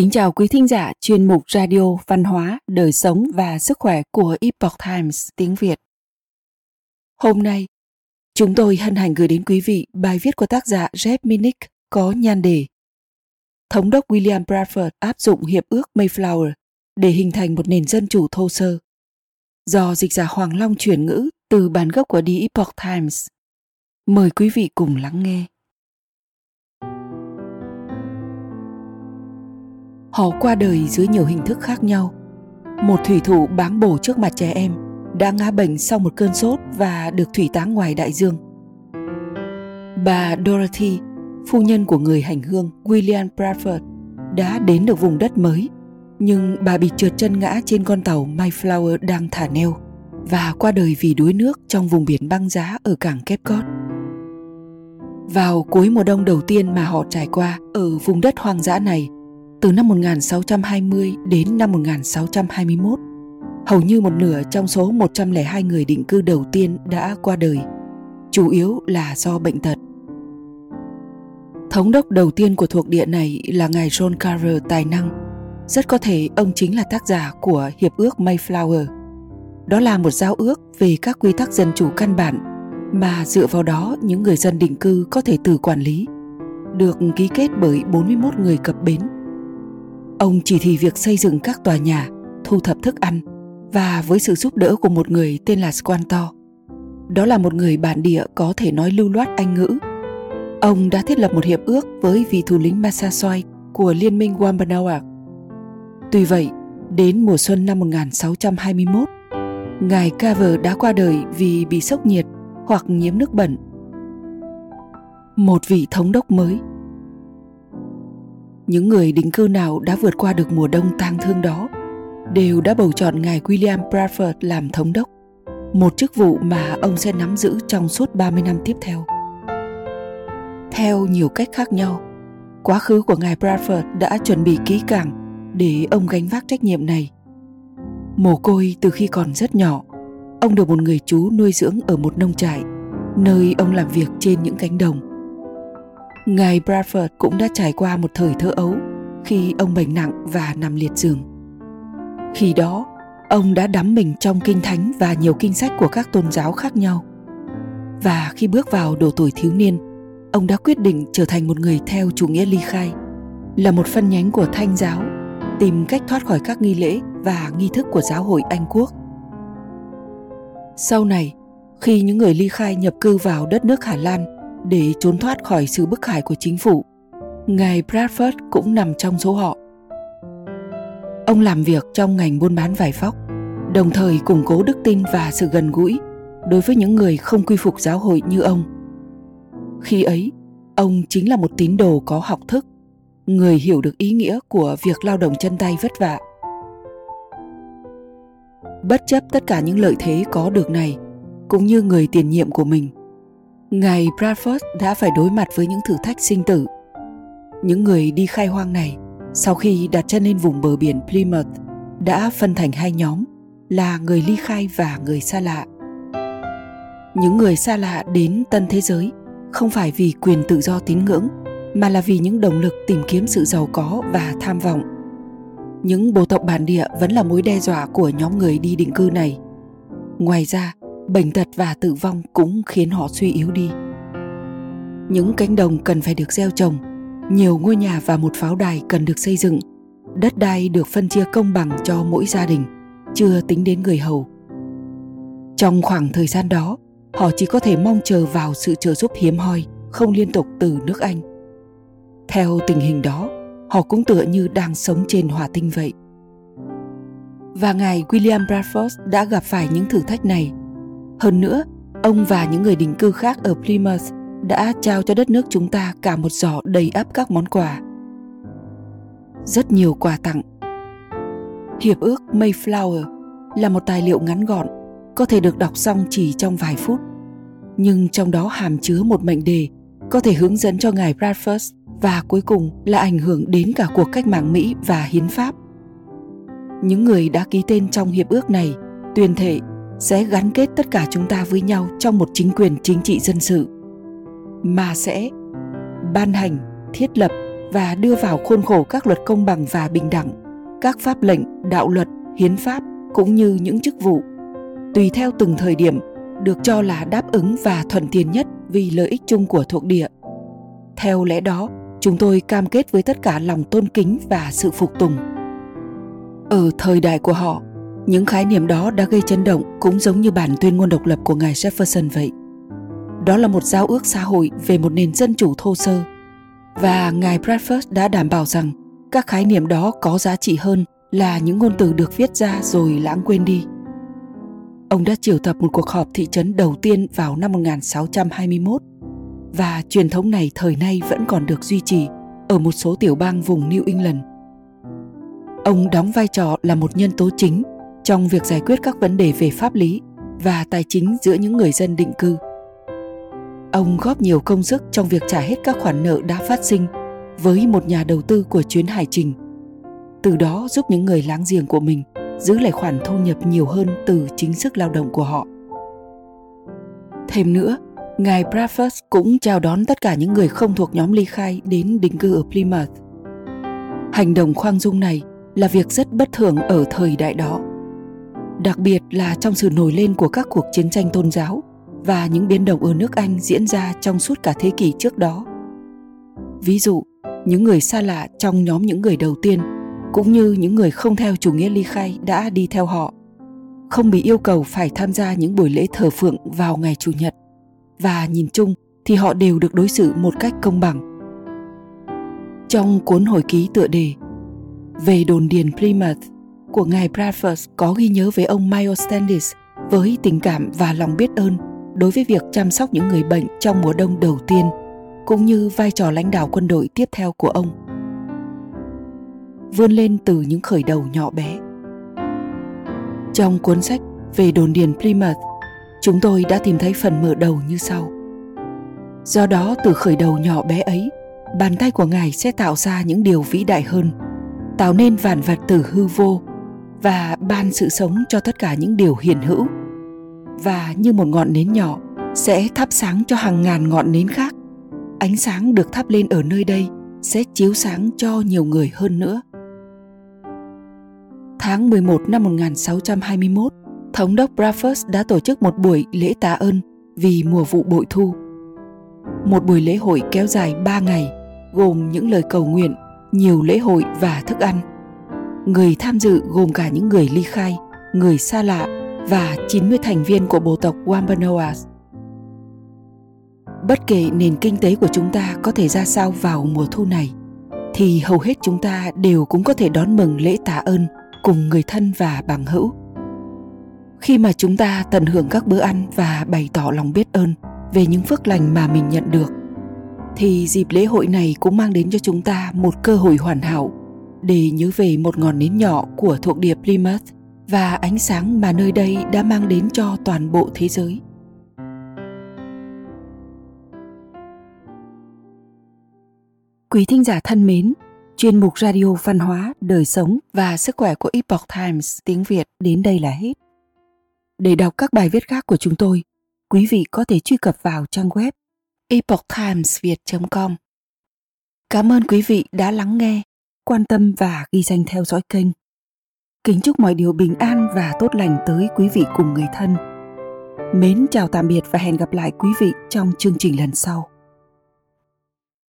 Kính chào quý thính giả chuyên mục Radio Văn hóa, Đời sống và Sức khỏe của Epoch Times tiếng Việt. Hôm nay, chúng tôi hân hạnh gửi đến quý vị bài viết của tác giả Jeff Minnick có nhan đề Thống đốc William Bradford áp dụng hiệp ước Mayflower để hình thành một nền dân chủ thô sơ. Do dịch giả Hoàng Long chuyển ngữ từ bản gốc của The Epoch Times. Mời quý vị cùng lắng nghe. Họ qua đời dưới nhiều hình thức khác nhau. Một thủy thủ báng bổ trước mặt trẻ em đã ngã bệnh sau một cơn sốt và được thủy táng ngoài đại dương. Bà Dorothy, phu nhân của người hành hương William Bradford, đã đến được vùng đất mới, nhưng bà bị trượt chân ngã trên con tàu Mayflower đang thả neo và qua đời vì đuối nước trong vùng biển băng giá ở cảng Cape Cod. Vào cuối mùa đông đầu tiên mà họ trải qua ở vùng đất hoang dã này, từ năm 1620 đến năm 1621, hầu như một nửa trong số 102 người định cư đầu tiên đã qua đời, chủ yếu là do bệnh tật. Thống đốc đầu tiên của thuộc địa này là ngài John Carver tài năng. Rất có thể ông chính là tác giả của Hiệp ước Mayflower. Đó là một giao ước về các quy tắc dân chủ căn bản mà dựa vào đó những người dân định cư có thể tự quản lý, được ký kết bởi 41 người cập bến Ông chỉ thị việc xây dựng các tòa nhà, thu thập thức ăn và với sự giúp đỡ của một người tên là Squanto. Đó là một người bản địa có thể nói lưu loát Anh ngữ. Ông đã thiết lập một hiệp ước với vị thủ lĩnh Massasoit của Liên minh Wampanoag. Tuy vậy, đến mùa xuân năm 1621, ngài Carver đã qua đời vì bị sốc nhiệt hoặc nhiễm nước bẩn. Một vị thống đốc mới những người định cư nào đã vượt qua được mùa đông tang thương đó đều đã bầu chọn ngài William Bradford làm thống đốc, một chức vụ mà ông sẽ nắm giữ trong suốt 30 năm tiếp theo. Theo nhiều cách khác nhau, quá khứ của ngài Bradford đã chuẩn bị kỹ càng để ông gánh vác trách nhiệm này. Mồ côi từ khi còn rất nhỏ, ông được một người chú nuôi dưỡng ở một nông trại, nơi ông làm việc trên những cánh đồng Ngài Bradford cũng đã trải qua một thời thơ ấu khi ông bệnh nặng và nằm liệt giường. Khi đó, ông đã đắm mình trong kinh thánh và nhiều kinh sách của các tôn giáo khác nhau. Và khi bước vào độ tuổi thiếu niên, ông đã quyết định trở thành một người theo chủ nghĩa ly khai, là một phân nhánh của thanh giáo, tìm cách thoát khỏi các nghi lễ và nghi thức của giáo hội Anh quốc. Sau này, khi những người ly khai nhập cư vào đất nước Hà Lan để trốn thoát khỏi sự bức hại của chính phủ. Ngài Bradford cũng nằm trong số họ. Ông làm việc trong ngành buôn bán vải vóc, đồng thời củng cố đức tin và sự gần gũi đối với những người không quy phục giáo hội như ông. Khi ấy, ông chính là một tín đồ có học thức, người hiểu được ý nghĩa của việc lao động chân tay vất vả. Bất chấp tất cả những lợi thế có được này, cũng như người tiền nhiệm của mình, Ngài Bradford đã phải đối mặt với những thử thách sinh tử. Những người đi khai hoang này, sau khi đặt chân lên vùng bờ biển Plymouth, đã phân thành hai nhóm là người ly khai và người xa lạ. Những người xa lạ đến tân thế giới không phải vì quyền tự do tín ngưỡng mà là vì những động lực tìm kiếm sự giàu có và tham vọng. Những bộ tộc bản địa vẫn là mối đe dọa của nhóm người đi định cư này. Ngoài ra, bệnh tật và tử vong cũng khiến họ suy yếu đi. Những cánh đồng cần phải được gieo trồng, nhiều ngôi nhà và một pháo đài cần được xây dựng. Đất đai được phân chia công bằng cho mỗi gia đình, chưa tính đến người hầu. Trong khoảng thời gian đó, họ chỉ có thể mong chờ vào sự trợ giúp hiếm hoi, không liên tục từ nước anh. Theo tình hình đó, họ cũng tựa như đang sống trên hỏa tinh vậy. Và ngài William Bradford đã gặp phải những thử thách này hơn nữa, ông và những người định cư khác ở Plymouth đã trao cho đất nước chúng ta cả một giỏ đầy ắp các món quà. Rất nhiều quà tặng. Hiệp ước Mayflower là một tài liệu ngắn gọn, có thể được đọc xong chỉ trong vài phút. Nhưng trong đó hàm chứa một mệnh đề có thể hướng dẫn cho ngài Bradford và cuối cùng là ảnh hưởng đến cả cuộc cách mạng Mỹ và hiến pháp. Những người đã ký tên trong hiệp ước này tuyên thệ sẽ gắn kết tất cả chúng ta với nhau trong một chính quyền chính trị dân sự mà sẽ ban hành thiết lập và đưa vào khuôn khổ các luật công bằng và bình đẳng, các pháp lệnh, đạo luật, hiến pháp cũng như những chức vụ tùy theo từng thời điểm được cho là đáp ứng và thuận tiện nhất vì lợi ích chung của thuộc địa. Theo lẽ đó, chúng tôi cam kết với tất cả lòng tôn kính và sự phục tùng. Ở thời đại của họ, những khái niệm đó đã gây chấn động cũng giống như bản tuyên ngôn độc lập của ngài Jefferson vậy. Đó là một giao ước xã hội về một nền dân chủ thô sơ. Và ngài Bradford đã đảm bảo rằng các khái niệm đó có giá trị hơn là những ngôn từ được viết ra rồi lãng quên đi. Ông đã triệu tập một cuộc họp thị trấn đầu tiên vào năm 1621 và truyền thống này thời nay vẫn còn được duy trì ở một số tiểu bang vùng New England. Ông đóng vai trò là một nhân tố chính trong việc giải quyết các vấn đề về pháp lý và tài chính giữa những người dân định cư. Ông góp nhiều công sức trong việc trả hết các khoản nợ đã phát sinh với một nhà đầu tư của chuyến hải trình. Từ đó giúp những người láng giềng của mình giữ lại khoản thu nhập nhiều hơn từ chính sức lao động của họ. Thêm nữa, ngài Bradford cũng chào đón tất cả những người không thuộc nhóm ly khai đến định cư ở Plymouth. Hành động khoan dung này là việc rất bất thường ở thời đại đó. Đặc biệt là trong sự nổi lên của các cuộc chiến tranh tôn giáo và những biến động ở nước Anh diễn ra trong suốt cả thế kỷ trước đó. Ví dụ, những người xa lạ trong nhóm những người đầu tiên cũng như những người không theo chủ nghĩa ly khai đã đi theo họ không bị yêu cầu phải tham gia những buổi lễ thờ phượng vào ngày chủ nhật và nhìn chung thì họ đều được đối xử một cách công bằng trong cuốn hồi ký tựa đề về đồn điền Plymouth của ngài Bradford có ghi nhớ với ông Miles Standish với tình cảm và lòng biết ơn đối với việc chăm sóc những người bệnh trong mùa đông đầu tiên cũng như vai trò lãnh đạo quân đội tiếp theo của ông vươn lên từ những khởi đầu nhỏ bé. Trong cuốn sách về đồn điền Plymouth, chúng tôi đã tìm thấy phần mở đầu như sau. Do đó từ khởi đầu nhỏ bé ấy, bàn tay của Ngài sẽ tạo ra những điều vĩ đại hơn, tạo nên vạn vật từ hư vô và ban sự sống cho tất cả những điều hiện hữu. Và như một ngọn nến nhỏ sẽ thắp sáng cho hàng ngàn ngọn nến khác. Ánh sáng được thắp lên ở nơi đây sẽ chiếu sáng cho nhiều người hơn nữa. Tháng 11 năm 1621, Thống đốc Bradford đã tổ chức một buổi lễ tạ ơn vì mùa vụ bội thu. Một buổi lễ hội kéo dài 3 ngày, gồm những lời cầu nguyện, nhiều lễ hội và thức ăn. Người tham dự gồm cả những người ly khai, người xa lạ và 90 thành viên của bộ tộc Wampanoag. Bất kể nền kinh tế của chúng ta có thể ra sao vào mùa thu này, thì hầu hết chúng ta đều cũng có thể đón mừng lễ tạ ơn – cùng người thân và bằng hữu khi mà chúng ta tận hưởng các bữa ăn và bày tỏ lòng biết ơn về những phước lành mà mình nhận được thì dịp lễ hội này cũng mang đến cho chúng ta một cơ hội hoàn hảo để nhớ về một ngọn nến nhỏ của thuộc địa Plymouth và ánh sáng mà nơi đây đã mang đến cho toàn bộ thế giới. Quý thính giả thân mến, Chuyên mục Radio Văn hóa, Đời sống và Sức khỏe của Epoch Times tiếng Việt đến đây là hết. Để đọc các bài viết khác của chúng tôi, quý vị có thể truy cập vào trang web epochtimesviet.com. Cảm ơn quý vị đã lắng nghe, quan tâm và ghi danh theo dõi kênh. Kính chúc mọi điều bình an và tốt lành tới quý vị cùng người thân. Mến chào tạm biệt và hẹn gặp lại quý vị trong chương trình lần sau.